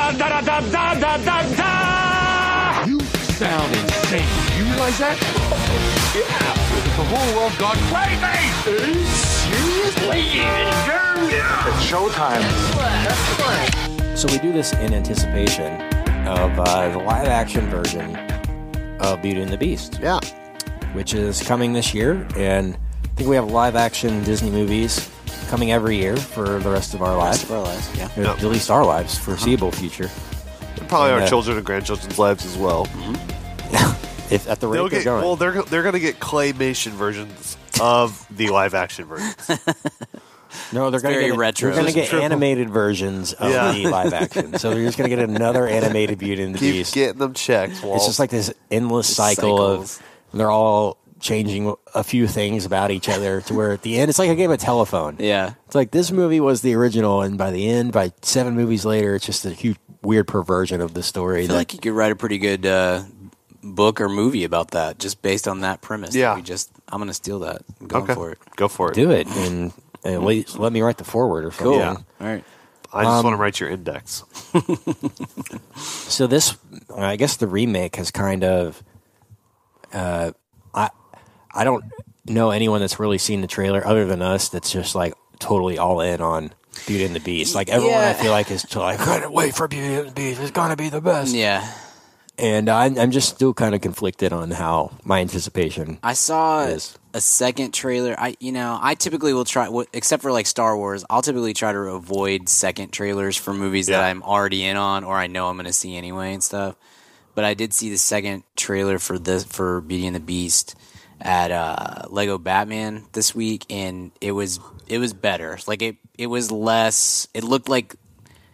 da da da da da da da. You sound insane. You realize that? Yeah. The whole world gone crazy. Seriously? It's showtime. So we do this in anticipation of uh, the live action version of Beauty and the Beast. Yeah. Which is coming this year. And I think we have live action Disney movies coming every year for the rest of our lives. of our lives, yeah. Or At least our lives, foreseeable future. And Probably And, our uh, children and grandchildren's lives as well. If at the rate They'll they're get, going. well, they're they're going to get claymation versions of the live action versions. No, they're going to very get retro. They're going to get Triple. animated versions of Yeah. the live action. So they're just going to get another animated Beauty and the Keep Beast. getting them checked. Walt. It's just like this endless cycle cycles. of they're all changing a few things about each other to where at the end it's like a game of telephone. Yeah. It's like this movie was the original, and by the end, by seven movies later, it's just a huge weird perversion of the story. I feel that- like you could write a pretty good uh, book or movie about that, just based on that premise. Yeah. We just I'm gonna steal that. I'm going okay. for it. Go for it. do it and at least let me write the forward or something. Cool. Yeah. All right. I just Um, want to write your index. So this, I guess, the remake has kind of, uh, I, I don't know anyone that's really seen the trailer other than us. That's just like totally all in on Beauty and the Beast. Like everyone, I feel like is like, I can't wait for Beauty and the Beast. It's gonna be the best. Yeah. And I'm, I'm just still kind of conflicted on how my anticipation. I saw is. a second trailer. I you know I typically will try, except for like Star Wars. I'll typically try to avoid second trailers for movies that I'm already in on or I know I'm going to see anyway and stuff. But I did see the second trailer for this for Beauty and the Beast at uh, Lego Batman this week, and it was it was better. Like it it was less. It looked like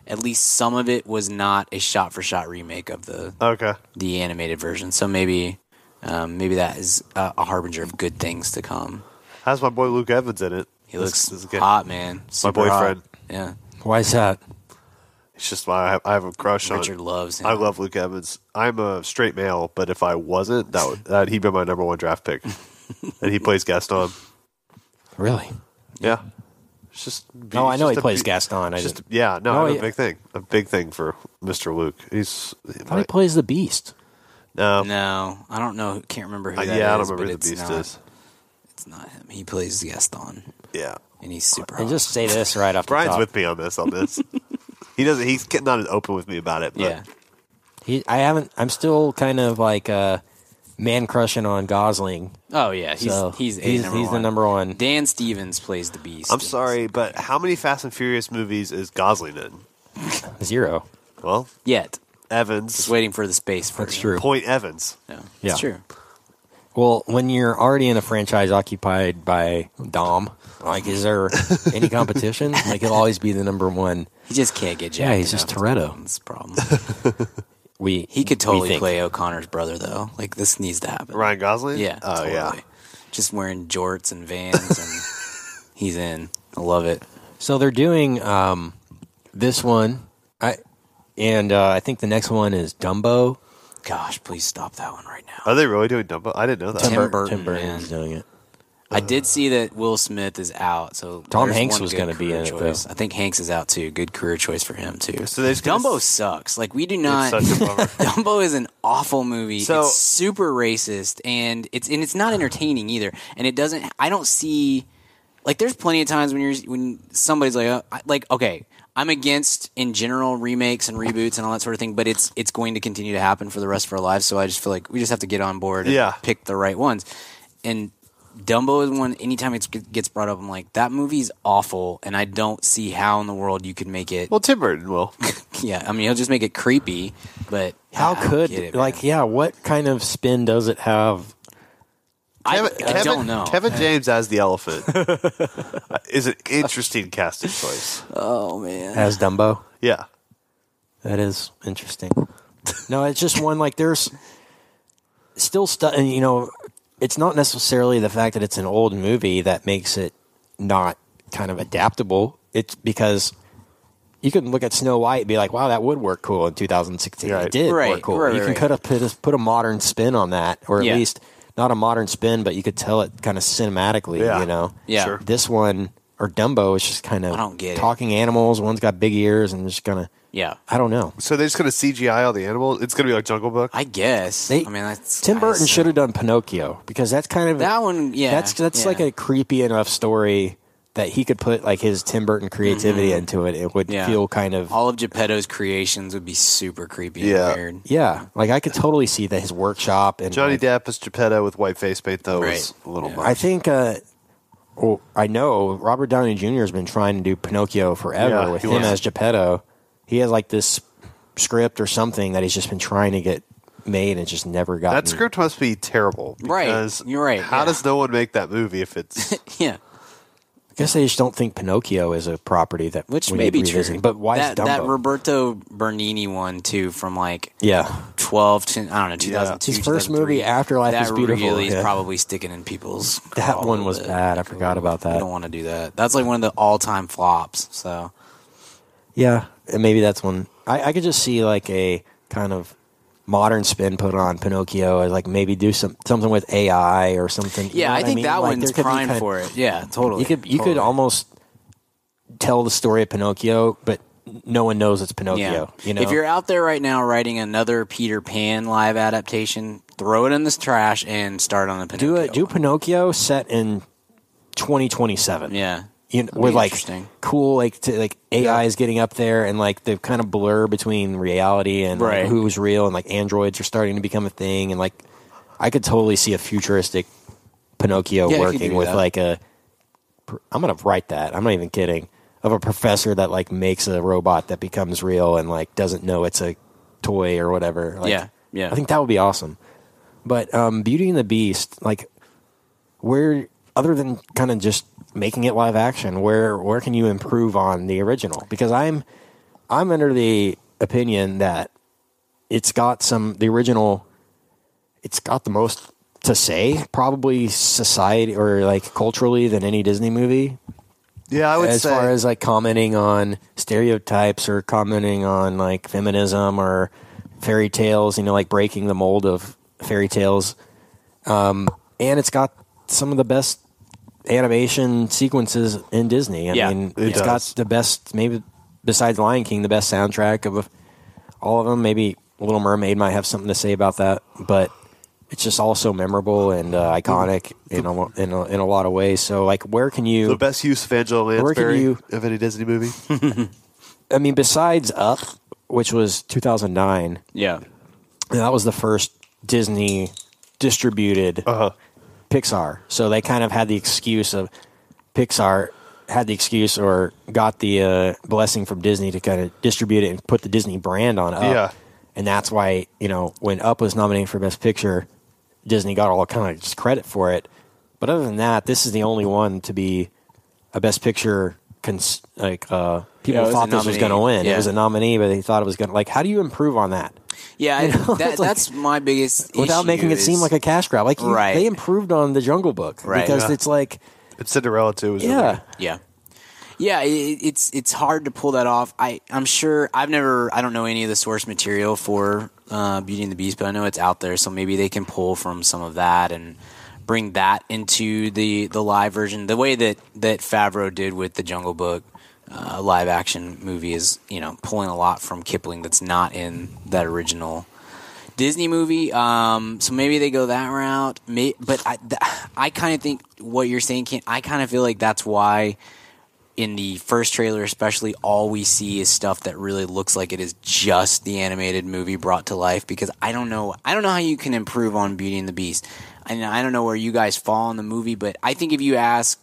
at least some of it was not a shot for shot remake of the Okay. the animated version. So maybe um, maybe that is a, a harbinger of good things to come. How's my boy Luke Evans in it. He looks this is good. hot, man. My Super hot. boyfriend. Yeah, Why is that? It's just my I have, I have a crush on. Richard loves him. I love Luke Evans. I'm a straight male, but if I wasn't, that would that he'd be my number one draft pick. and he plays Gaston. Really? Yeah. It's just. No, I know he plays be- Gaston. I just Just yeah, no, Oh, I have yeah. a big thing. A big thing for Mr. Luke. He's thought he plays the Beast. no, no, I don't know. Can't remember who uh, that is. yeah, I don't but remember who it's the beast not, is. It's not him. He plays Gaston, Yeah, and he's super hot. And just say this right off the Brian's top. with me on this. On this, he doesn't. He's not as open with me about it. But yeah, He, I haven't. I'm still kind of like uh, man crushing on Gosling. oh yeah, he's so he's, a he's, number he's the number one. Dan Stevens plays the Beast. I'm sorry, but how many Fast and Furious movies is Gosling in? Zero. Well, Yet, Evans. just waiting for the space. That's true. Point Evans. Yeah, Yeah. it's true. Well, when you're already in a franchise occupied by Dom, like, is there any competition? like, he'll always be the number one. He just can't get Yeah, he's just enough. Toretto. That's the problem. We He could totally play O'Conner's brother though. Like this needs to happen. Ryan Gosling. Yeah. Oh totally. yeah. Just wearing jorts and vans and he's in. I love it. So they're doing um, this one, I, and uh, I think the next one is Dumbo. Gosh, please stop that one right now. Are they really doing Dumbo? I didn't know that. Tim Bur- Burton, Tim Burton's man. doing it. I did see that Will Smith is out, so Tom Hanks was gonna be career in it, choice. though. I think Hanks is out too. Good career choice for him too. So they just Dumbo s- sucks. Like we do not. It's such a. Dumbo is an awful movie. So- it's super racist, and it's and it's not entertaining either. And it doesn't. I don't see. Like, there's plenty of times when you're when somebody's like, uh, I- like, okay, I'm against in general remakes and reboots and all that sort of thing, but it's it's going to continue to happen for the rest of our lives. So I just feel like we just have to get on board and Yeah. pick the right ones. And Dumbo is one. Anytime it gets brought up, I'm like, that movie's awful, and I don't see how in the world you could make it. Well, Tim Burton will. Yeah, I mean, he'll just make it creepy, but How I could get it, like yeah? What kind of spin does it have? I, Kevin, I don't know. Kevin James as the elephant is an interesting casting choice. oh man, As Dumbo? Yeah. That is interesting. no, it's just one like there's still stuff, and you know, it's not necessarily the fact that it's an old movie that makes it not kind of adaptable. It's because you can look at Snow White and be like, "Wow, that would work cool in 2016." Right. It did Right, work cool. right, you can right. cut put a put a modern spin on that, or at Yeah. least not a modern spin, but you could tell it kind of cinematically. Yeah. You know, Yeah. Sure. This one or Dumbo is just kind of I don't get it. talking animals. One's got big ears and just kind of Yeah, I don't know. So they're just going to CGI all the animals. It's going to be like Jungle Book. I guess. They- I mean, that's Tim Burton assume- should have done Pinocchio because that's kind of that one. Yeah, that's that's yeah. like a creepy enough story that he could put like his Tim Burton creativity into it. It would Mm-hmm. Yeah. feel kind of all of Geppetto's creations would be super creepy. Yeah. and weird. yeah, like I could totally see that his workshop and Johnny like, Depp as Geppetto with white face paint, though, was a little Yeah. much. I think uh, well, I know Robert Downey Jr. has been trying to do Pinocchio forever Yeah, with him was. as Geppetto. He has like this script or something that he's just been trying to get made and just never got. that script must be terrible. Right. You're right, How yeah. does no one make that movie if it's Yeah, I guess they just don't think Pinocchio is a property that which we may be true. But why that, is Dumbo? that Roberto Benigni one too from like yeah, 12 to I don't know 2002. His first 2003. movie, oh Afterlife, that is beautiful. really is probably sticking in people's. That one was bit. bad. I forgot about We that. don't want to do that. That's like one of the all-time flops. So Yeah, and maybe that's one. I, I could just see like a kind of modern spin put on Pinocchio, and like maybe do some something with AI or something. You yeah, know I think mean? that Like, one's prime kind- for it. Yeah, totally. You could you Totally. could almost tell the story of Pinocchio, but no one knows it's Pinocchio. You know, If you're out there right now writing another Peter Pan live adaptation, throw it in this trash and start on the Pinocchio. do it, do. Pinocchio set in 2027. Yeah. You know, with like cool like to, like AI is getting up there and like the kind of blur between reality and like, who's real and like androids are starting to become a thing. And like I could totally see a futuristic Pinocchio Yeah, working with that. like a I'm gonna write that. I'm not even kidding. Of a professor that like makes a robot that becomes real and like doesn't know it's a toy or whatever. Like, Yeah, yeah. I think that would be awesome. But um Beauty and the Beast like where other than kind of just making it live action where where can you improve on the original because i'm i'm under the opinion that it's got some the original it's got the most to say probably society or like culturally than any disney movie yeah, I would as say far as like commenting on stereotypes or commenting on like feminism or fairy tales, you know, like breaking the mold of fairy tales. Um, and it's got some of the best animation sequences in Disney. I Yeah, mean, it it's got the best, maybe besides Lion King, the best soundtrack of all of them. Maybe Little Mermaid might have something to say about that, but it's just all so memorable and uh, iconic in a, in a in a lot of ways. So, like, where can you? the best use of Angela Where can Lansbury you- of any Disney movie. I mean, besides Up, which was 2009, Yeah. that was the first Disney distributed Uh-huh. Pixar. So they kind of had the excuse of Pixar had the excuse or got the uh, blessing from Disney to kind of distribute it and put the Disney brand on Up. Yeah. And that's why, you know, when Up was nominated for Best Picture, Disney got all kind of just credit for it. But other than that, this is the only one to be a Best Picture. Cons- like uh, people Yeah, it was thought a this was going to nominee. win. It was a nominee, but they thought it was going to. Like, how do you improve on that? Yeah, You know, that, like- that's my biggest without issue making it seem like a cash grab. Like you, Right. they improved on the Jungle Book Right. because Yeah. it's like And Cinderella too. Was yeah, really- Yeah. Yeah, it, it's it's hard to pull that off. I I'm sure I've never I don't know any of the source material for uh, Beauty and the Beast, but I know it's out there, so maybe they can pull from some of that and bring that into the the live version. The way that that Favreau did with the Jungle Book uh, live action movie is you know pulling a lot from Kipling that's not in that original Disney movie. Um, so maybe they go that route. May, but I, th- I kind of think what you're saying. I kind of feel like that's why in the first trailer, especially, all we see is stuff that really looks like it is just the animated movie brought to life. Because I don't know, I don't know how you can improve on Beauty and the Beast. And I don't know where you guys fall in the movie, but I think if you ask,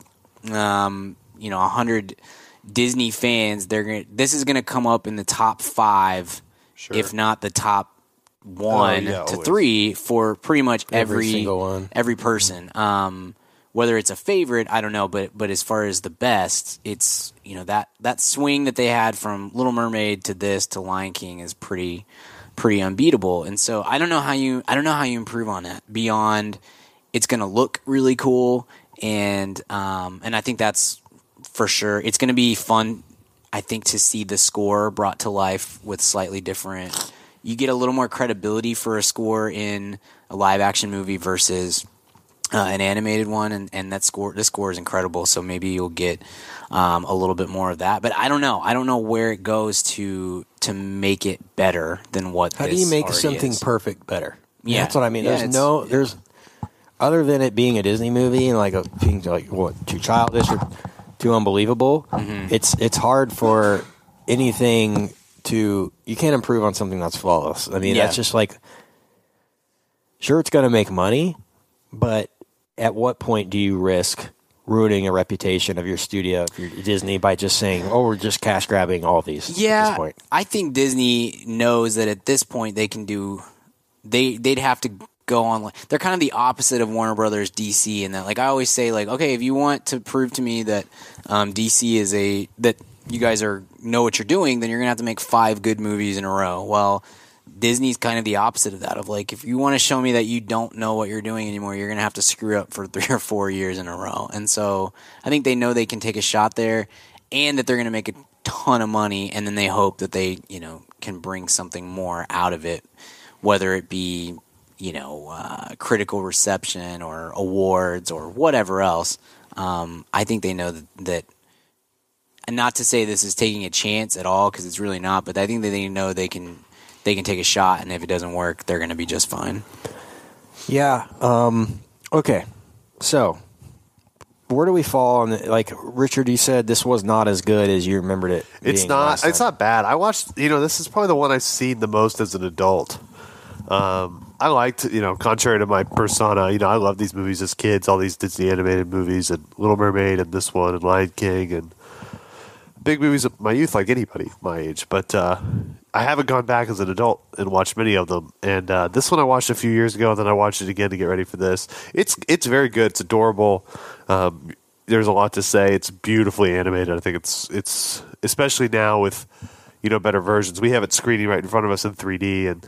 um, you know, a hundred Disney fans, they're gonna, this is going to come up in the top five, Sure. if not the top one Oh, yeah, to always. three for pretty much Every every single one. every person. Um, whether it's a favorite, I don't know, but but as far as the best, it's you know that that swing that they had from Little Mermaid to this to Lion King is pretty pretty unbeatable. And so I don't know how you I don't know how you improve on that beyond it's going to look really cool and um, and I think that's for sure. It's going to be fun. I think to see the score brought to life with slightly different. You get a little more credibility for a score in a live action movie versus uh, an animated one, and, and that score this score is incredible. So maybe you'll get um, a little bit more of that. But I don't know. I don't know where it goes to to make it better than what. The How do you make something is. perfect better? Yeah. that's what I mean. Yeah, There's no there's other than it being a Disney movie and like a being like what too childish or too unbelievable. Mm-hmm. It's it's hard for anything to you can't improve on something that's flawless. I mean, Yeah. that's just like sure it's going to make money, but at what point do you risk ruining a reputation of your studio if you're Disney by just saying, "Oh, we're just cash grabbing all these." at Yeah, this point. I think Disney knows that at this point they can do. They they'd have to go on. like They're kind of the opposite of Warner Brothers DC, in that like I always say, like okay, if you want to prove to me that um, DC is a that you guys are know what you're doing, then you're gonna have to make five good movies in a row. Well. Disney's kind of the opposite of that. Of like, if you want to show me that you don't know what you're doing anymore, you're gonna have to screw up for three or four years in a row. And so, I think they know they can take a shot there, and that they're gonna make a ton of money, and then they hope that they, you know, can bring something more out of it, whether it be, you know, uh, critical reception or awards or whatever else. Um, I think they know that, that and not to say this is taking a chance at all because it's really not, but I think that they know they can they can take a shot, and if it doesn't work, they're going to be just fine. Yeah. Um, okay. So, where do we fall on the, like Richard? You said this was not as good as you remembered it. It's not. It's not bad. I watched. You know, this is probably the one I've seen the most as an adult. Um, I liked. You know, contrary to my persona, you know, I love these movies as kids. All these Disney animated movies and Little Mermaid and this one and Lion King and big movies of my youth, like anybody my age. But uh, I haven't gone back as an adult and watched many of them. And uh, this one I watched a few years ago, and then I watched it again to get ready for this. It's it's very good. It's adorable. Um, there's a lot to say. It's beautifully animated. I think it's it's especially now with you know better versions. We have it screening right in front of us in 3D, and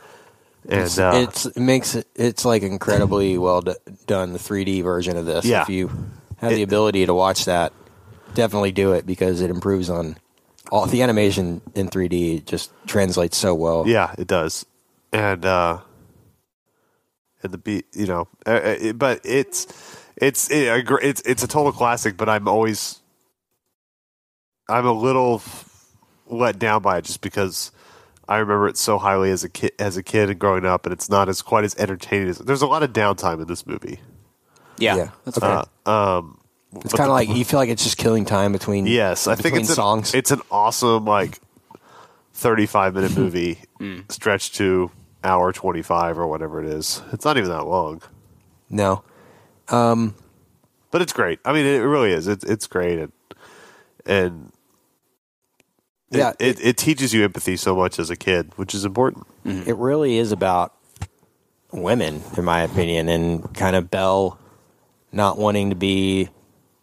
and It's, uh, it's it makes it it's like incredibly well d- done the 3D version of this. Yeah. If you have the ability to watch that, definitely do it because it improves on all the animation in 3D. Just translates so well. Yeah, it does, and uh, and the beat, you know, uh, uh, it, but it's it's it, it's it's a total classic. But I'm always I'm a little let down by it just because I remember it so highly as a kid as a kid and growing up, and it's not as quite as entertaining as. There's a lot of downtime in this movie. Yeah, Yeah. that's Okay. fair. Uh, um, It's kind of like you feel like it's just killing time between Yes, I think between it's an, songs. It's an awesome like thirty-five minute movie stretched to hour twenty-five or whatever it is. It's not even that long, no. um, but it's great. I mean, it really is. It's it's great, and and it, Yeah, it, it teaches you empathy so much as a kid, which is important. Mm-hmm. it really is about women, in my opinion, and kind of Belle not wanting to be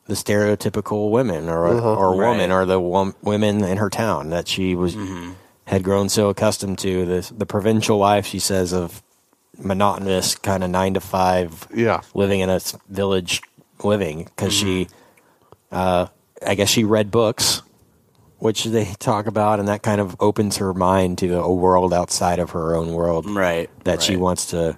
the stereotypical women or uh-huh. or woman Right. or the wom- women in her town that she was mm-hmm. had grown so accustomed to the the provincial life. She says of monotonous kind of nine to five Yeah, living in a village living because mm-hmm. she, uh, I guess she read books, which they talk about, and that kind of opens her mind to a world outside of her own world Right. that she wants to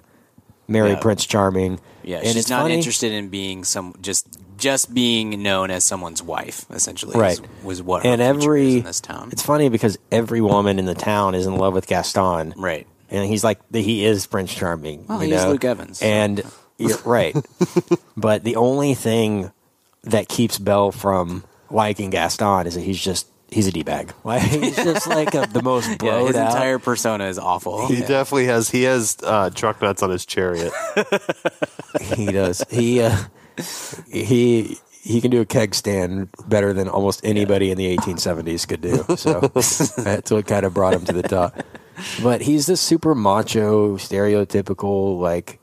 marry Yeah. Prince Charming. Yeah, and she's not funny. interested in being some just just being known as someone's wife. Essentially, Right. is- was what her And every in this town. it's funny because every woman in the town is in love with Gaston, right. and he's like he is Prince Charming. Well, you he know? Luke Evans, and you're right. but the only thing that keeps Belle from liking Gaston is that he's just he's a d bag. Like he's just like a, the most Yeah, his out. entire persona is awful. he definitely has. He has uh, truck nuts on his chariot. he does. He uh, he he can do a keg stand better than almost anybody in the 1870s could do. So that's what kind of brought him to the top. But he's this super macho, stereotypical, like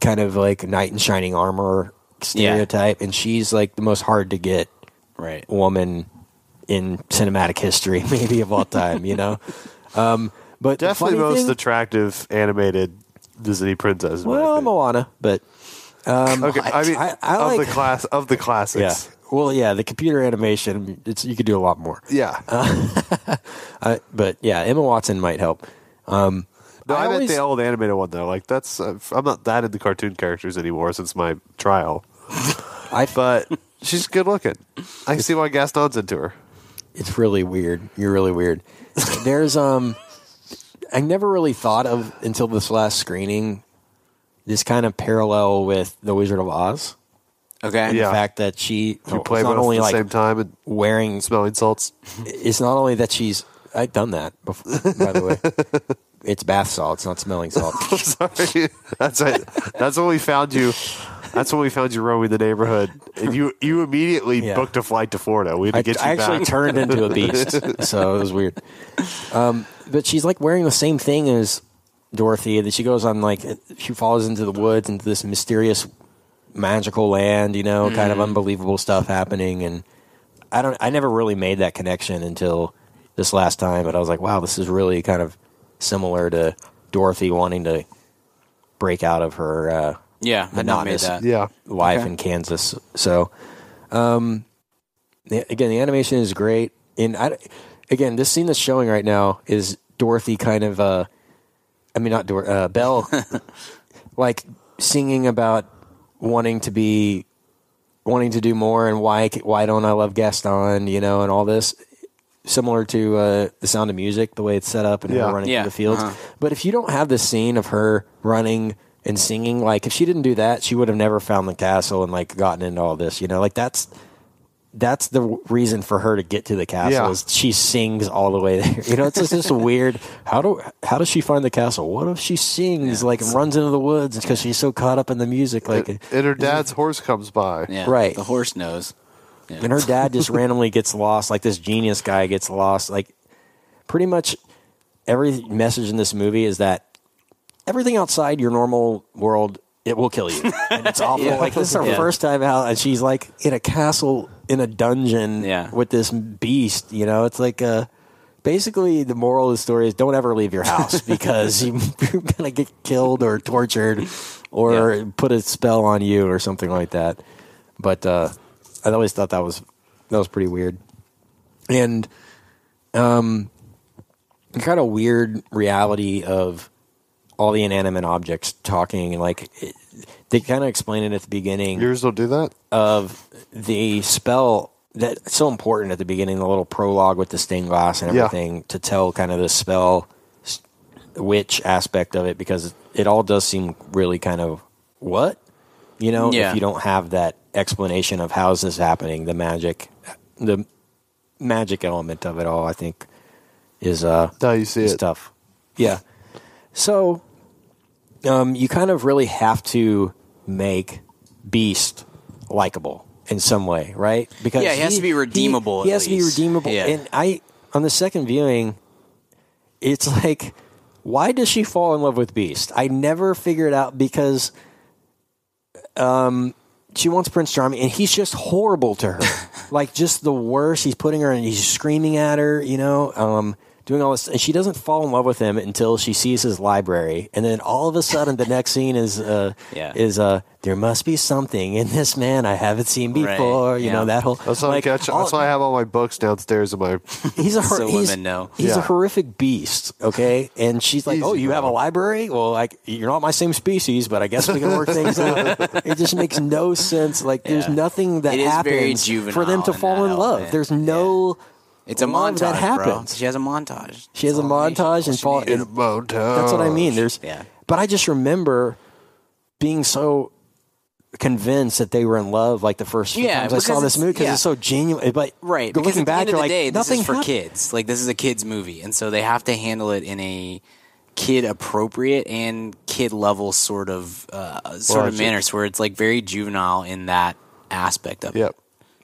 kind of like knight in shining armor stereotype, and she's like the most hard to get right. woman in cinematic history, maybe of all time. You know. Um, but Definitely most thing- attractive animated Disney princess. well. Moana, but okay. I mean, I- I of like- the class of the Yeah. classics. Well, yeah, the computer animation, it's you could do a lot more. Yeah. Uh, but yeah, Emma Watson might help. Um, No, I, meant always- the old animated one though. Like that's uh, I'm not that into cartoon characters anymore since my trial. I But she's good looking. I can see why Gaston's into her. It's really weird. You're really weird. There's um, I never really thought of until this last screening this kind of parallel with the Wizard of Oz. Okay. And Yeah. the fact that she You play it's both not only at the like same time and wearing smelling salts. it's not only that she's I've done that before by the way. It's bath salt, it's not smelling salt. Sorry, that's right. That's when we found you. That's when we found you roaming the neighborhood, and you you immediately Yeah. booked a flight to Florida. We had to I, get you I actually turned into a beast, so it was weird. Um, but she's like wearing the same thing as Dorothy. That she goes on like she falls into the woods into this mysterious magical land. You know, kind of unbelievable stuff happening, and I don't. I never really made that connection until this last time. But I was like, wow, this is really kind of similar to Dorothy wanting to break out of her. Uh, Yeah, I not made that. yeah, life Okay. in Kansas. So, um, the, again, the animation is great. And I, again, this scene that's showing right now is Dorothy kind of, uh, I mean, not Dor, uh, Belle, like singing about wanting to be, wanting to do more, and why, why don't I love Gaston, you know, and all this. Similar to uh, the Sound of Music, the way it's set up and Yeah. her running Yeah, through the fields. uh-huh. But if you don't have this scene of her running and singing, like if she didn't do that, she would have never found the castle and like gotten into all this. You know, like that's that's the reason for her to get to the castle Yeah. is she sings all the way there. You know, it's just, just weird. How do how does she find the castle? What if she sings like and runs into the woods because she's so caught up in the music? Like, and, and her dad's horse comes by. Yeah. Right. The horse knows. Yeah. and her dad just randomly gets lost. Like this genius guy gets lost. Like pretty much every message in this movie is that everything outside your normal world it will kill you, and it's awful. Like this is our Yeah. first time out, and she's like in a castle in a dungeon Yeah. with this beast. You know, it's like uh Basically, the moral of the story is don't ever leave your house because you, you're gonna get killed or tortured or put a spell on you or something like that. But uh, I always thought that was that was pretty weird, and um, kind of weird reality of all the inanimate objects talking. Like it, they kind of explain it at the beginning Yours don't do that. of the spell that's so important at the beginning, the little prologue with the stained glass and Yeah. everything to tell kind of the spell s- witch aspect of it because it all does seem really kind of what you know Yeah. if you don't have that explanation of how's this happening the magic the magic element of it all i think is uh Now you see is it. tough. Yeah. So, um, you kind of really have to make Beast likable in some way, right? Because Yeah, he has to be redeemable, He, at has to be redeemable. Yeah. And I, on the second viewing, it's like, why does she fall in love with Beast? I never figured out because, um, she wants Prince Charming, and he's just horrible to her. like just the worst. He's putting her and he's screaming at her, you know, um, doing all this, and she doesn't fall in love with him until she sees his library, and then all of a sudden, the next scene is, uh, Yeah. is uh, there must be something in this man I haven't seen Right, before. You yeah. know that whole. That's why like, I catch. all- That's why I have all my books downstairs in my. He's a hor- So he's, women know. He's a horrific beast. Okay, and she's like, Easy, "Oh, you have a library? Well, like you're not my same species, but I guess we can work things out." It just makes no sense. Like, there's nothing that It is happens for them to fall in love. element. There's no. It's a love montage, that bro. happens. She has a montage. She has a That's all you need. montage and All she fall. needs. and that's what I mean. There's, Yeah. but I just remember being so convinced that they were in love like the first few Yeah, times I saw this movie because yeah. it's so genuine. But Right. Because looking at the back, end of you're like day, this nothing is for happened. kids. Like this is a kids movie, and so they have to handle it in a kid appropriate and kid level sort of uh, sort of Logic. manner, where it's like very juvenile in that aspect of it. Yep.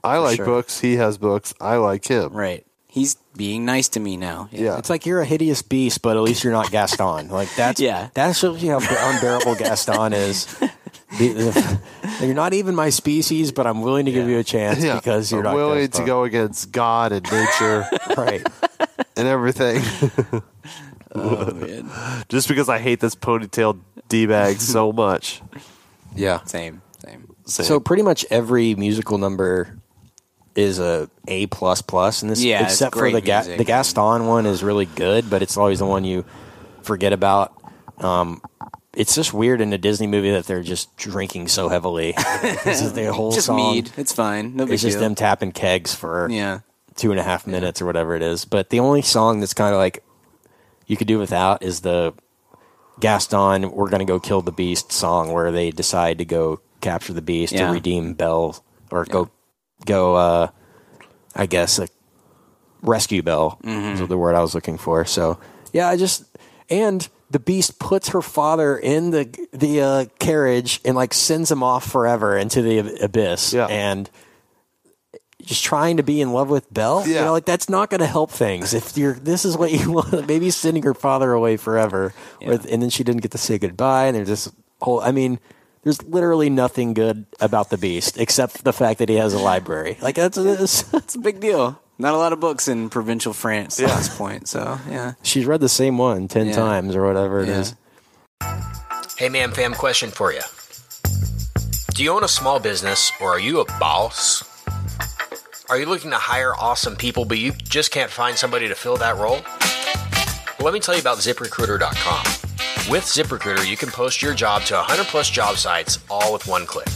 I like sure. books. He has books. I like him. Right. He's being nice to me now. Yeah. It's like you're a hideous beast, but at least you're not Gaston. Like that's Yeah. That shows you how unbearable Gaston is. The- the- you're not even my species, but I'm willing to give you a chance Yeah. because you're I'm not willing Gaston. to go against God and nature right. and everything, Oh, man. just because I hate this ponytail d bag so much. Yeah. Same. Same. So pretty much every musical number is a A plus plus in this, Yeah, except for the Ga- the Gaston one is really good, but it's always the one you forget about. Um, it's just weird in a Disney movie that they're just drinking so heavily. this is the whole Just song. mead. It's fine. No big It's just deal. them tapping kegs for Yeah. two and a half minutes or whatever it is. But the only song that's kind of like you could do without is the Gaston "We're Gonna Go Kill the Beast" song, where they decide to go capture the beast Yeah. to redeem Belle or go go. uh I guess like rescue Belle Mm-hmm. is the word I was looking for. So yeah, I just and the beast puts her father in the the uh, carriage and like sends him off forever into the abyss. Yeah. and just trying to be in love with Belle. You know, like that's not going to help things. If you're this is what you want, maybe sending her father away forever, with, and then she didn't get to say goodbye. And there's this whole. I mean. There's literally nothing good about the Beast except the fact that he has a library. Like that's, that's It's a big deal. Not a lot of books in provincial France at this point. So yeah, she's read the same one ten Yeah. times or whatever it is. Yeah. Hey, man, fam, question for you. Do you own a small business or are you a boss? Are you looking to hire awesome people, but you just can't find somebody to fill that role? Well, let me tell you about ziprecruiter.com. With ZipRecruiter, you can post your job to 100 plus job sites all with one click.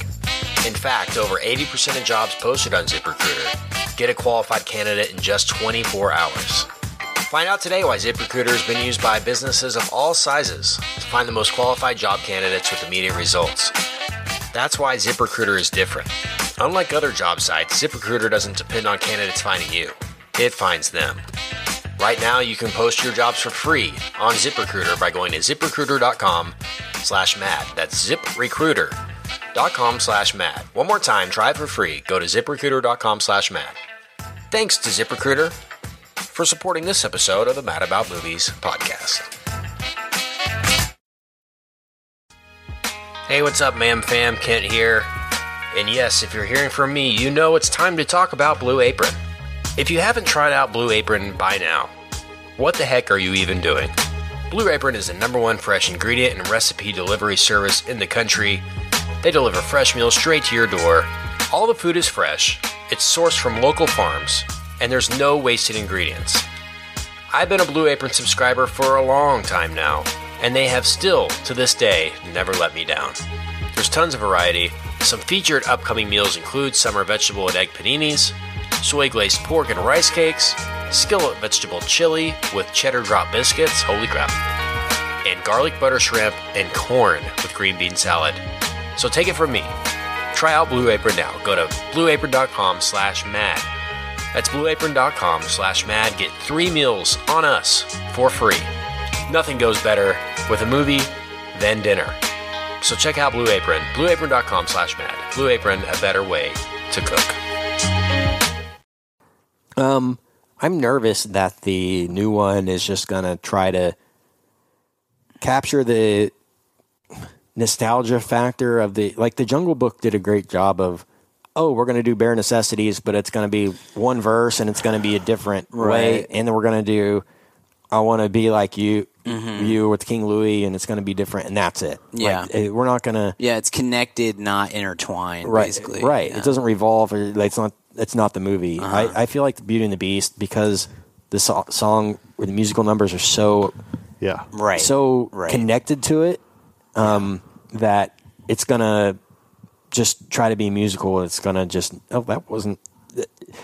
In fact, over 80% of jobs posted on ZipRecruiter get a qualified candidate in just 24 hours. Find out today why ZipRecruiter has been used by businesses of all sizes to find the most qualified job candidates with immediate results. That's why ZipRecruiter is different. Unlike other job sites, ZipRecruiter doesn't depend on candidates finding you. It finds them. Right now, you can post your jobs for free on ZipRecruiter by going to ziprecruiter.com slash mad. That's ziprecruiter.com slash mad. One more time, try it for free. Go to ziprecruiter.com slash mad. Thanks to ZipRecruiter for supporting this episode of the Mad About Movies podcast. Hey, what's up, ma'am fam? Kent here. And yes, if you're hearing from me, you know it's time to talk about Blue Apron. If you haven't tried out Blue Apron by now, what the heck are you even doing? Blue Apron is the number one fresh ingredient and recipe delivery service in the country. They deliver fresh meals straight to your door. All the food is fresh, it's sourced from local farms, and there's no wasted ingredients. I've been a Blue Apron subscriber for a long time now, and they have still, to this day, never let me down. There's tons of variety. Some featured upcoming meals include summer vegetable and egg paninis, soy glazed pork and rice cakes, skillet vegetable chili with cheddar drop biscuits, holy crap, and garlic butter shrimp and corn with green bean salad. So take it from me. Try out Blue Apron now. Go to blueapron.com slash mad. That's blueapron.com slash mad. Get three meals on us for free. Nothing goes better with a movie than dinner. So check out Blue Apron, blueapron.com slash mad. Blue Apron, a better way to cook. Um, I'm nervous that the new one is just gonna try to capture the nostalgia factor of the like the Jungle Book did a great job of oh we're gonna do bare necessities but it's gonna be one verse and it's gonna be a different way Right. and then we're gonna do I want to be like you you with King Louie and it's gonna be different and that's it Yeah. like, eh, we're not gonna yeah, it's connected, not intertwined. right basically. right Yeah. it doesn't revolve or like, it's not it's not the movie Uh-huh. I, I feel like the beauty and the beast because the so- song or the musical numbers are so Yeah. Right. so Right. connected to it um, that it's gonna just try to be musical it's gonna just oh that wasn't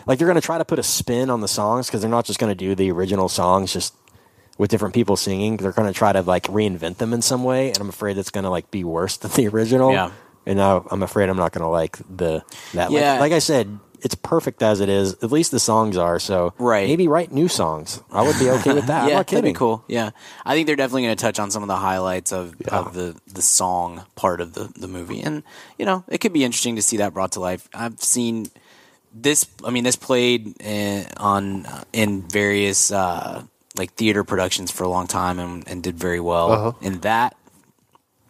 like they're gonna try to put a spin on the songs because they're not just gonna do the original songs just with different people singing they're gonna try to like reinvent them in some way and i'm afraid it's gonna like be worse than the original Yeah. and now i'm afraid i'm not gonna like the that Yeah. like, like i said it's perfect as it is at least the songs are so Right. maybe write new songs i would be okay with that i'm yeah, not kidding that'd be cool. Yeah, I think they're definitely going to touch on some of the highlights of, of the the song part of the the movie, and you know, it could be interesting to see that brought to life. I've seen this. I mean, this played in, on in various uh, like theater productions for a long time, and, and did very well Uh-huh. in that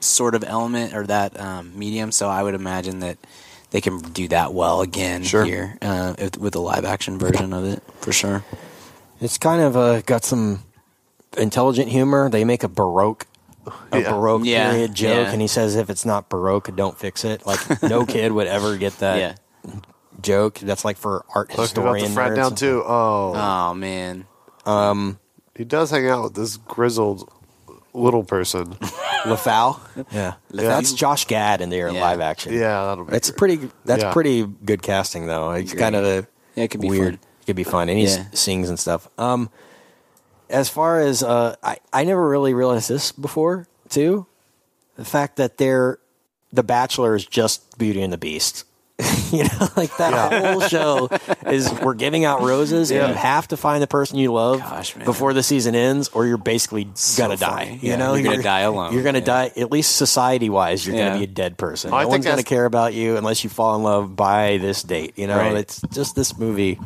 sort of element or that um, medium. So I would imagine that. They can do that well again Sure. here uh, with- with the live action version of it for sure. It's kind of uh, got some intelligent humor. They make a baroque, a Yeah. baroque Yeah, period joke, yeah. and he says if it's not baroque, don't fix it. Like no kid would ever get that yeah. joke. That's like for art Talking about the frat down too. Oh, Oh man. he does hang out with this grizzled little person. LeFou. Yeah, that's Josh Gad in there Yeah. live action. yeah, that'll be. it's pretty. That's Yeah. pretty good casting though. It's kind of a Yeah, it could be weird. fun. could be fun, and he Yeah. sings and stuff. Um, as far as uh, I, I never really realized this before too. The fact that they're the Bachelor is just Beauty and the Beast. you know, like that whole show is we're giving out roses, and you have to find the person you love Gosh, before the season ends, or you're basically gonna die. You Yeah, know, you're gonna die alone. You're gonna Yeah. die. At least society wise, you're Yeah. gonna be a dead person. I no think one's gonna care about you unless you fall in love by this date. You know, Right. it's just this movie.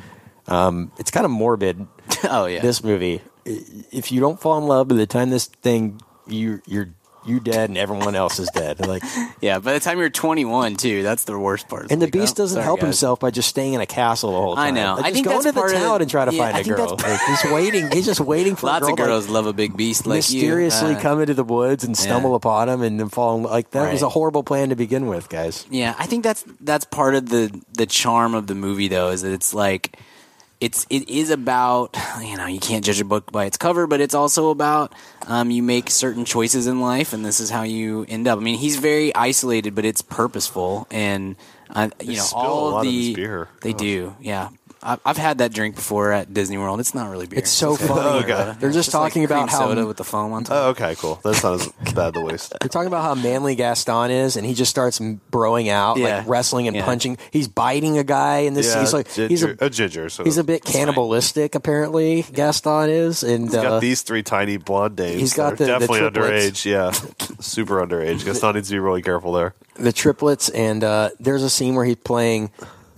Um, it's kind of morbid. oh yeah. This movie. If you don't fall in love by the time this thing, you you're you dead and everyone else is dead. Like, yeah. By the time you're 21 too, that's the worst part. and the beast oh, doesn't sorry, help guys. himself by just staying in a castle the whole time. I know. Like, I think go that's into the town and try to yeah, find I a girl. Like, he's waiting. He's just waiting for Lots a girl of girls love a big beast like mysteriously you. Uh, come into the woods and stumble yeah. upon him and then fall in like that was a horrible plan to begin with, guys. Yeah, I think that's that's part of the the charm of the movie though is that it's like it's it is about you know you can't judge a book by its cover, but it's also about um, you make certain choices in life, and this is how you end up. I mean, he's very isolated, but it's purposeful, and uh, you know all a lot of the they do. Yeah, I've had that drink before at Disney World. It's not really beer. It's so just- funny. Okay. They're just it's like talking about cream how soda with the foam on top. Oh, okay, cool. That's not as bad the waste. They're talking about how manly Gaston is, and he just starts broing out, Yeah. like wrestling and Yeah. punching. He's biting a guy in this. Yeah, he's like ginger, he's a a ginger. So he's a bit cannibalistic. Apparently, Gaston is, and He's got uh, these three tiny blonde dames. he's got the- the definitely triplets. underage. Yeah, super underage. Gaston needs to be really careful there. the triplets, and uh, there's a scene where he's playing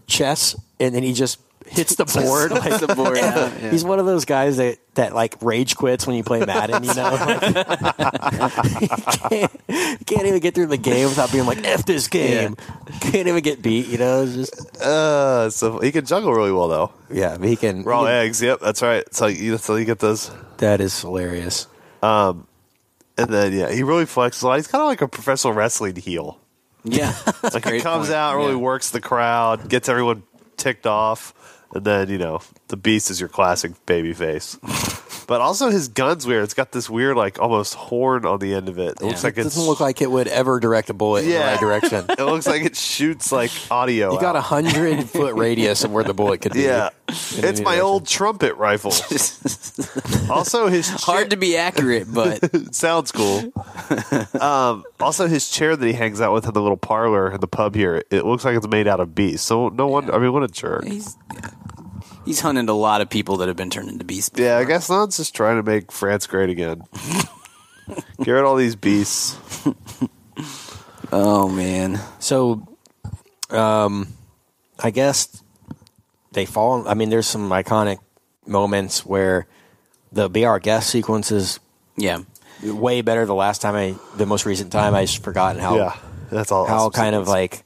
chess, and then he just hits the board. like, the board, yeah, yeah. He's one of those guys that, that like rage quits when you play Madden. You know, he can't, he can't even get through the game without being like "f this game." Can't even get beat. You know, it's just Uh, so he can juggle really well though. yeah. He can. Raw he can- eggs. Yep, that's right. That's how you, that's how you get those. that is hilarious. Um, And then yeah, he really flexes a lot. He's kind of like a professional wrestling heel. yeah, that's Like he comes point. out, really Yeah. works the crowd, gets everyone ticked off, and then you know the Beast is your classic baby face. but also his gun's weird. It's got this weird like almost horn on the end of it. It looks like It it's doesn't look like it would ever direct a bullet in the Yeah. right direction. it looks like it shoots like audio. You got a out. hundred foot radius of where the bullet could be. yeah. It's my old trumpet rifle. also, his Hard to be accurate, but sounds cool. um, also, his chair that he hangs out with in the little parlor in the pub here, it looks like it's made out of beast. So no one, I mean, what a jerk. he's yeah. He's hunted a lot of people that have been turned into beasts. Yeah, I guess Lon's just trying to make France great again. Get rid of all these beasts. Oh man, So, um, I guess they fall. I mean, there's some iconic moments where the "Be Our Guest" sequence is yeah, way better. The last time I, the most recent time, I just forgotten how yeah, that's all. how awesome kind of like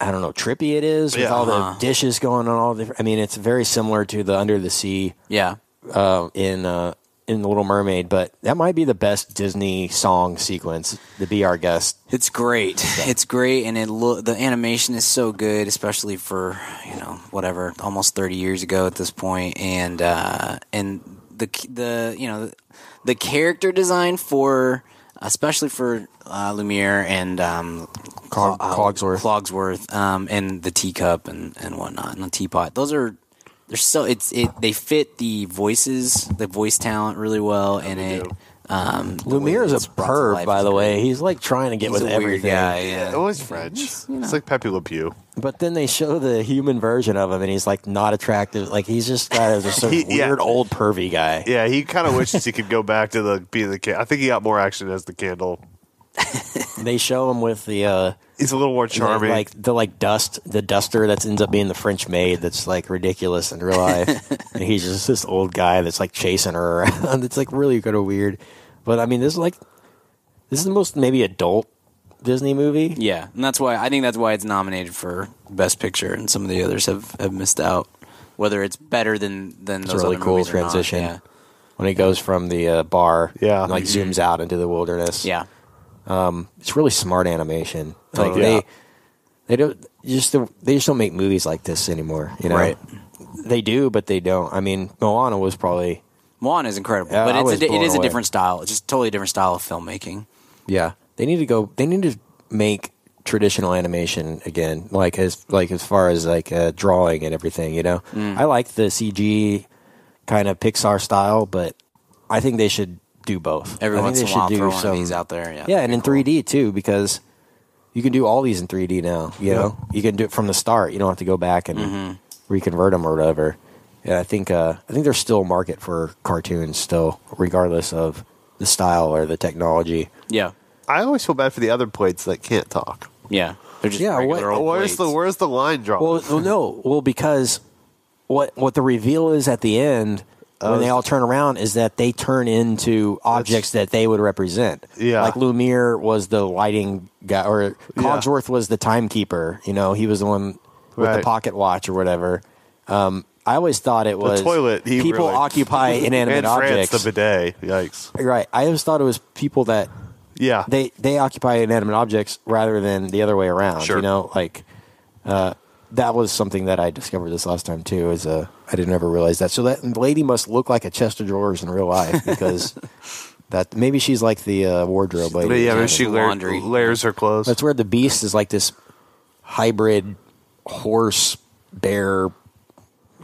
I don't know trippy it is with Yeah. all the Uh-huh. dishes going on. All the, I mean, it's very similar to the Under the Sea yeah. uh, in uh, in the Little Mermaid, but that might be the best Disney song sequence. The "Be Our Guest." It's great. It's great, and it lo- the animation is so good, especially for you know whatever almost thirty years ago at this point, and uh, and the the you know the character design for especially for uh, Lumiere and um, Clog- uh, Cogsworth. Cogsworth, um, and the teacup and and whatnot, and the teapot. Those are they're so it's it they fit the voices, the voice talent really well, and it. Um, Lumiere is a perv, by the way. He's like trying to get He's with a weird everything. guy, yeah. always French. It's like Pepe Le Pew. But then they show the human version of him, and he's like not attractive. Like he's just got a just a He- yeah. weird old pervy guy. Yeah, he kind of wishes he could go back to the being the. Can- I think he got more action as the candle. They show him with the uh, He's a little more the, charming. like the like dust, the duster that ends up being the French maid. That's like ridiculous in real life, and he's just this old guy that's like chasing her around. It's like really kind of weird. But I mean, this is like this is the most maybe adult Disney movie. Yeah, and that's why I think that's why it's nominated for Best Picture, and some of the others have, have missed out. Whether it's better than than It's a those really other cool movies or not, transition. Yeah, When he goes from the uh, bar, Yeah. and, like zooms out into the wilderness. yeah, it's really smart animation. Like Totally. they, they don't just don't- they just don't make movies like this anymore. You know, Right. They do, but they don't. I mean, Moana was probably Moana is incredible, Yeah, but it's a, di- it blown is a away. different style. It's just a totally different style of filmmaking. yeah. They need to go. They need to make traditional animation again, like as like as far as like uh, drawing and everything. You know, I like the CG kind of Pixar style, but I think they should do both. Every I think once they in a should while, do throw one of these out there. Yeah, Yeah, and in 3D too, because you can do all these in 3D now. You know, you can do it from the start. You don't have to go back and Mm-hmm. reconvert them or whatever. Yeah, I think uh, I think there's still a market for cartoons still, regardless of the style or the technology. yeah, I always feel bad for the other plates that can't talk. yeah. They're just Yeah, what- old Where's the where's the line drawn? Well, well, no, well because what what the reveal is at the end when they all turn around is that they turn into objects that they would represent. Yeah. like Lumiere was the lighting guy, or Yeah. Was the timekeeper. You know, he was the one with the pocket watch or whatever. Um, I always thought it was toilet, he people really- occupy inanimate and France, objects. the bidet. Yikes. right, I always thought it was people that Yeah. they they occupy inanimate objects rather than the other way around. Sure. You know, like uh, that was something that I discovered this last time too. Is uh, I didn't ever realize that. So that lady must look like a chest of drawers in real life because that maybe she's like the uh, wardrobe lady. But yeah, maybe she layer, laundry. layers her clothes. That's where the beast is like this hybrid horse bear.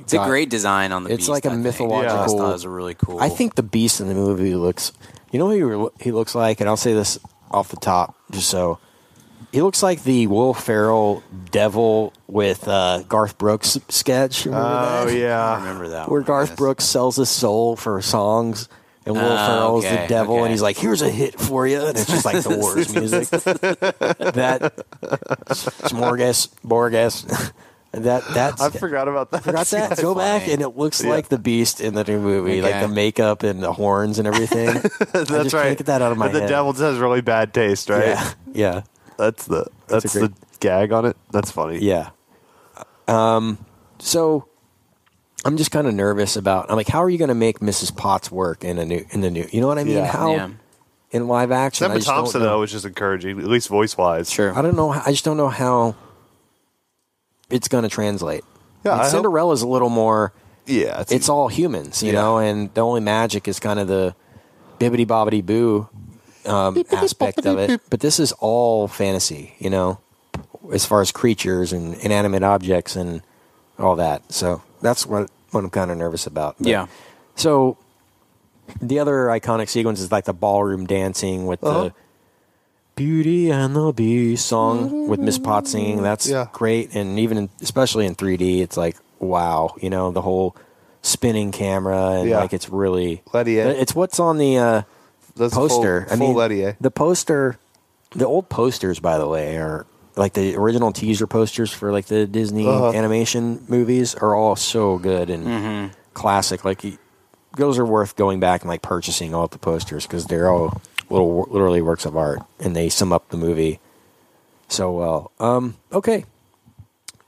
It's a great design on the. Beast. It's beast, like a I think. mythological- I just thought it was a really cool. I think the beast in the movie looks. You know who he, he looks like, and I'll say this off the top, just so he looks like the Will Ferrell devil with uh, Garth Brooks sketch. Remember oh that? I yeah. remember that. where one, Garth brooks sells his soul for songs. And Will Oh, Ferrell's the devil, okay. and he's like, "Here's a hit for you," and it's just like the worst music. that Smorgas, Borgas, that that's I forgot about that. Forgot that. Go back, and it looks Yeah. like the Beast in the new movie, like the makeup and the horns and everything. That's just right. can't get that out of my and the head. devil has really bad taste, right? Yeah, yeah, That's the that's, a great- the gag on it. That's funny. yeah. Um, so I'm just kind of nervous about. I'm like, how are you going to make Mrs. Potts work in a new in the new? You know what I mean? Yeah. How Yeah. in live action? I Emma just don't Thompson know. though, which is encouraging, at least voice wise. Sure. I don't know. I just don't know how it's going to translate. Yeah, And I hope- Cinderella's a little more. Yeah, It's all humans, you Yeah. know, and the only magic is kind of the bibbity bobbity boo um, aspect of it. But this is all fantasy, you know, as far as creatures and inanimate objects and all that. So that's what what I'm kind of nervous about. But- Yeah. So the other iconic sequence is like the ballroom dancing with Uh-huh. the Beauty and the Beast song with Miss Potts singing. That's Yeah. great, and even in, especially in 3D, it's like wow, you know, the whole spinning camera and Yeah. like it's really Lettier. It's what's on the uh, That's poster. Full, I full mean, Lettier. the poster, the old posters, by the way, are like the original teaser posters for like the Disney Uh-huh. animation movies are all so good and Mm-hmm. classic. Like y- those are worth going back and like purchasing all the posters because they're all little literally works of art and they sum up the movie so well. Um, okay,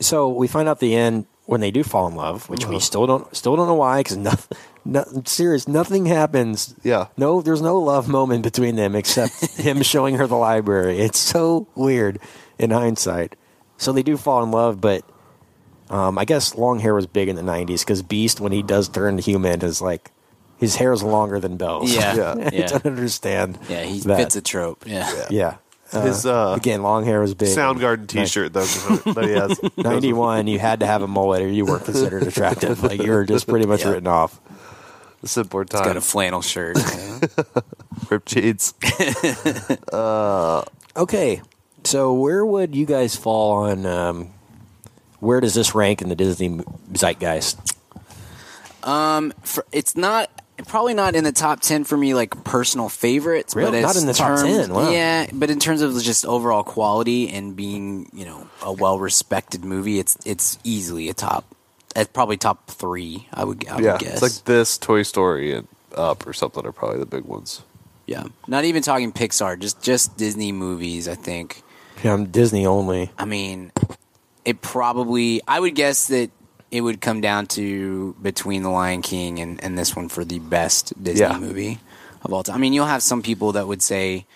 so we find out the end when they do fall in love, which Uh-huh. we still don't still don't know why because nothing. No, serious, nothing happens. Yeah. No, there's no love moment between them except him showing her the library. It's so weird in hindsight. So they do fall in love, but um, I guess long hair was big in the '90s because Beast, when he does turn human, is like his hair is longer than Belle's. Yeah. Yeah. I don't understand. Yeah, he that. fits a trope. Yeah. Yeah. Uh, His, uh, again, long hair was big. Soundgarden T-shirt though that he has. 91, you had to have a mullet or you weren't considered attractive. Like you were just pretty much Yeah. written off. The simpler Got a flannel shirt. Ripped jeans. Okay, so where would you guys fall on? Um, where does this rank in the Disney zeitgeist? Um, for, it's not probably not in the top ten for me, like personal favorites. Really? But Not in the top 10, wow. Yeah, but in terms of just overall quality and being, you know, a well respected movie, it's it's easily a top. It's probably top three. I would. I yeah, would guess. it's like this Toy Story and Up or something are probably the big ones. yeah, not even talking Pixar, just just Disney movies. I think. Yeah, I'm Disney only. I mean, it probably. I would guess that it would come down to between The Lion King and, and this one for the best Disney Yeah. movie of all time. I mean, you'll have some people that would say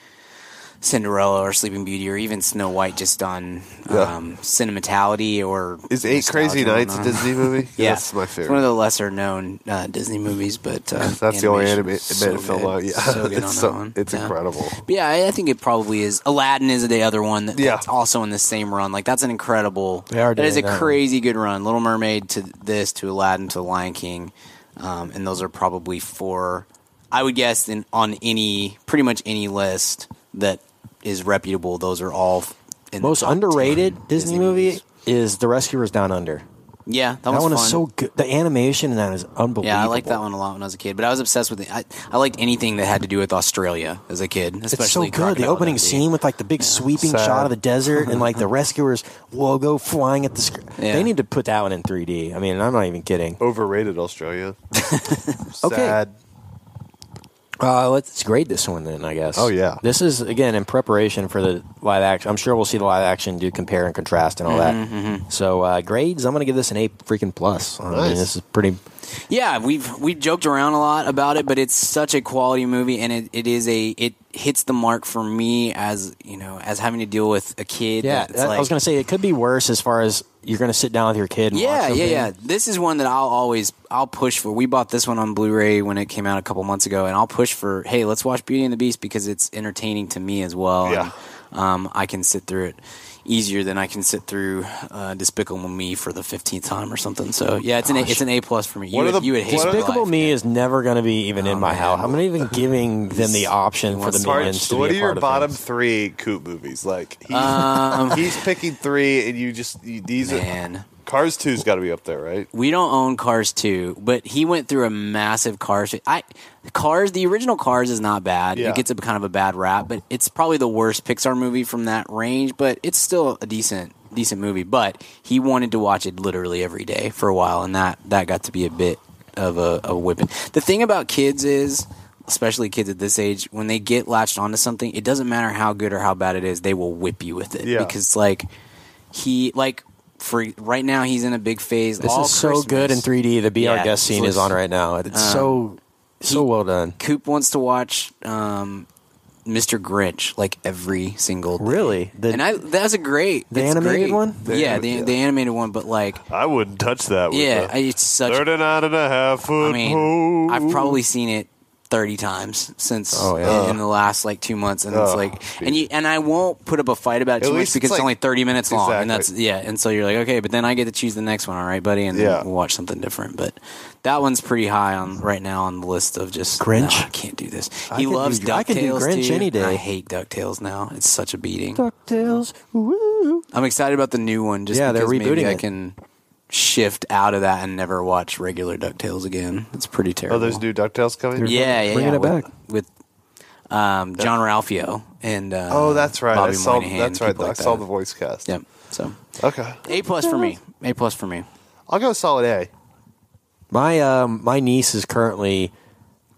Cinderella or Sleeping Beauty or even Snow White just on Yeah. um, sentimentality or Is Eight Crazy Nights a. Disney movie? Yeah, that's my It's one of the lesser known uh, Disney movies, but uh, That's the only animation animated is so film. good. Yeah, so good on it's so- one. it's Yeah. incredible. But yeah, I, I think it probably is. Aladdin is the other one that, Yeah. that's also in the same run. Like that's an incredible. They are that is a that crazy good run. Little Mermaid to this to Aladdin to Lion King, um, and those are probably four. I would guess in, on any pretty much any list that is reputable, those are all in the Most top 10 underrated Disney, movie movies. is The Rescuers Down Under. Yeah, that, That, one fun. is so good. The animation in that is unbelievable. Yeah, I liked that one a lot when I was a kid. But I was obsessed with it. I, I liked anything that had to do with Australia as a kid, especially It's so good. The opening Dundee. scene with like the big sweeping Sad. shot of the desert and like the rescuers logo flying at the screen. Yeah. They need to put that one in 3D. I mean, I'm not even kidding. Overrated Australia. Okay. Sad. Uh, let's it's grade this one then, I guess. Oh, yeah. This is again in preparation for the live action. I'm sure we'll see the live action, do compare and contrast and all Mm-hmm, that. So uh, grades, I'm going to give this an A freaking plus. I mean, Nice. this is pretty. Yeah, we've we've joked around a lot about it, but it's such a quality movie, and it, it is a it hits the mark for me as you know as having to deal with a kid. Yeah, that it's I was going to say it could be worse as far as you're going to sit down with your kid. And Yeah, watch yeah, yeah. This is one that I'll always I'll push for. We bought this one on Blu-ray when it came out a couple months ago, and I'll push for. Hey, let's watch Beauty and the Beast because it's entertaining to me as well. Yeah. and, um, I can sit through it easier than I can sit through uh, Despicable Me for the fifteenth time or something. So yeah, it's an a, it's an A plus for me. You What would, the- you would hate what Despicable life. Me is never going to be even in Oh, my man. house. I'm not even giving them the option for the wants- minions to what be are a your part of bottom things. three Coop movies? Like he's, Um, he's picking three, and you just you, these are Man. Cars Two's got to be up there, right? We don't own Cars 2, but he went through a massive Cars. I Cars, the original Cars is not bad. Yeah. It gets a kind of a bad rap, but it's probably the worst Pixar movie from that range. But it's still a decent decent movie. But he wanted to watch it literally every day for a while, and that that got to be a bit of a, a whipping. The thing about kids is. Especially kids at this age, when they get latched onto something, it doesn't matter how good or how bad it is, they will whip you with it. Yeah. Because like he like for right now he's in a big phase. This All is so good in 3D. The Be Our Yeah, Guest scene so is on right now. It's um, so so well done. Coop wants to watch um, Mr. Grinch like every single day. Really? The- and I that's a great the animated great. one? yeah, The- the the animated one. But like, I wouldn't touch that. With yeah, a I- it's such. 39 and a half foot I mean, pole. I've probably seen it thirty times since Oh, yeah. in, in the last like two months, and it's Ugh. like, and you and I won't put up a fight about it At too much least because it's it's, like- only thirty minutes long, and that's Exactly. yeah. And so you're like, okay, but then I get to choose the next one, all right, buddy, and then we'll watch something different. But that one's pretty high on right now on the list of just Grinch? "Nah, I can't do this. I He loves do- I could do Ducktales Grinch too. any day. I hate Ducktales now. It's such a beating. DuckTales. Woo. I'm excited about the new one. Just Yeah, they're because maybe rebooting I it. can shift out of that and never watch regular Ducktales again. It's pretty terrible. oh, there's new Ducktales coming. Yeah, yeah, Bringing yeah, it with, back. with um, Jean-Ralphio and uh, Oh, that's right. Bobby I saw. Moynihan, that's right. people I saw that. the voice cast. Yep. So Okay, A plus for me. A plus for me. I'll go solid A. My um, my niece is currently.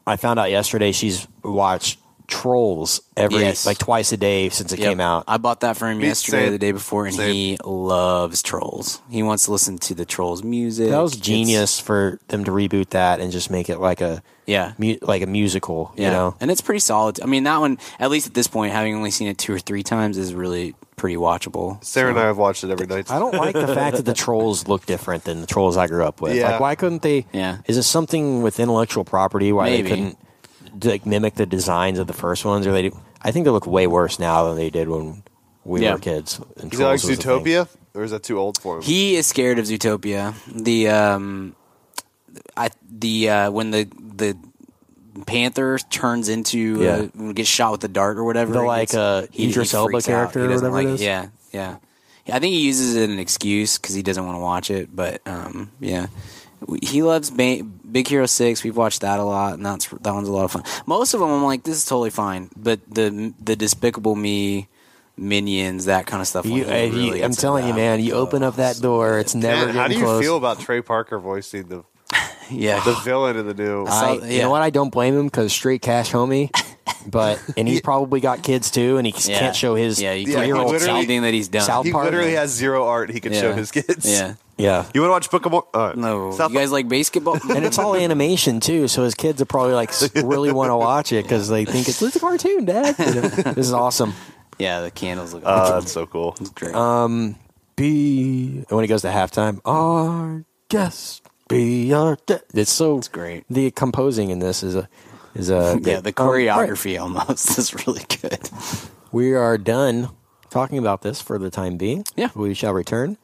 I found out yesterday she's watched Trolls every Yes. like twice a day since it Yep. came out. I bought that for him Me- yesterday, or the day before, and Same. he loves Trolls. He wants to listen to the Trolls music. that was It's- genius for them to reboot that and just make it like a Yeah. mu- like a musical. Yeah, You know, and it's pretty solid. I mean, that one, at least at this point, having only seen it two or three times, is really pretty watchable. Sarah and I have watched it every night. I don't like the fact that the trolls look different than the trolls I grew up with. Yeah. Like, why couldn't they? Yeah. Is it something with intellectual property why Maybe. they couldn't like mimic the designs of the first ones? Or they? I think they look way worse now than they did when we Yeah. were kids. And Is it like Trolls was a thing. Zootopia, or is that too old for him? He is scared of Zootopia. The um, I the uh, when the the panther turns into Yeah. uh, gets shot with the dart or whatever. The, he like, gets- uh, he- he Idris Elba freaks out. character He or doesn't whatever it like- is? Yeah, yeah. Yeah, I think he uses it as an excuse because he doesn't want to watch it. But um, yeah, he loves ba- Big Hero Six. We've watched that a lot, and that's that one's a lot of fun. Most of them, I'm like, this is totally fine. But the the Despicable Me, Minions, that kind of stuff. You, like, uh, really I'm telling you, man. You open up that door, it's never Man, how do you close. feel about Trey Parker voicing the Yeah, the villain of the new? I, So- You know what? I don't blame him because straight cash homie. But and he's probably got kids too, and he Yeah. can't show his Yeah, you Yeah, can't he watch literally- anything that he's done. South he Park. literally has zero art he can yeah. show his kids. Yeah. Yeah, You want to watch Book of Mor- uh, No, South you guys like basketball? and it's all animation too. So his kids are probably like really want to watch it because they think it's, it's a cartoon, Dad. You know, this is awesome. Yeah, the candles look. Oh, that's so cool. It's great. Um, be and when he goes to halftime, our guest be our. De-. It's so It's great. The composing in this is a is a yeah, the um, right. choreography almost is really good. We are done talking about this for the time being. Yeah. we shall return.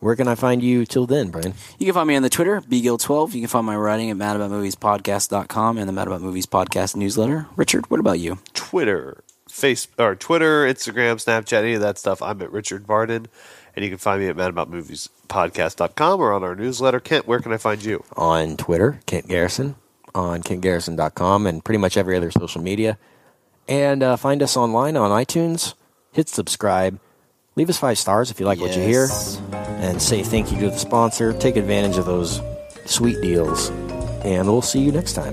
Where can I find you till then, Brian? You can find me on the Twitter, bgill12. You can find my writing at madaboutmoviespodcast.com and the Mad About Movies podcast newsletter. Richard, what about you? Twitter, face or Twitter, Instagram, Snapchat, any of that stuff. I'm at Richard Varden, and you can find me at madaboutmoviespodcast.com or on our newsletter. Kent, where can I find you? On Twitter, Kent Garrison, on kentgarrison.com, and pretty much every other social media. And uh, find us online on iTunes. Hit subscribe. Leave us five stars if you like what you hear. And say thank you to the sponsor. Take advantage of those sweet deals. And we'll see you next time.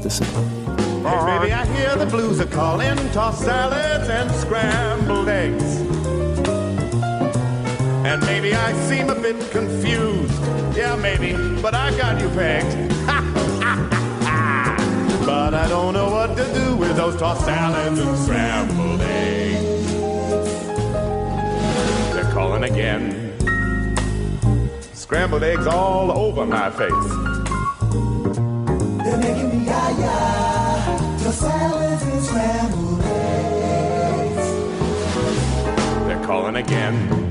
This Hey, baby, I hear the blues are calling. Tossed salads and scrambled eggs. And maybe I seem a bit confused. Yeah, maybe, but I got you pegged. but I don't know what to do with those tossed salads and scrambled eggs. They're calling again. Scrambled eggs all over my face. They're making me yah-yah. The salads and scrambled eggs. They're calling again.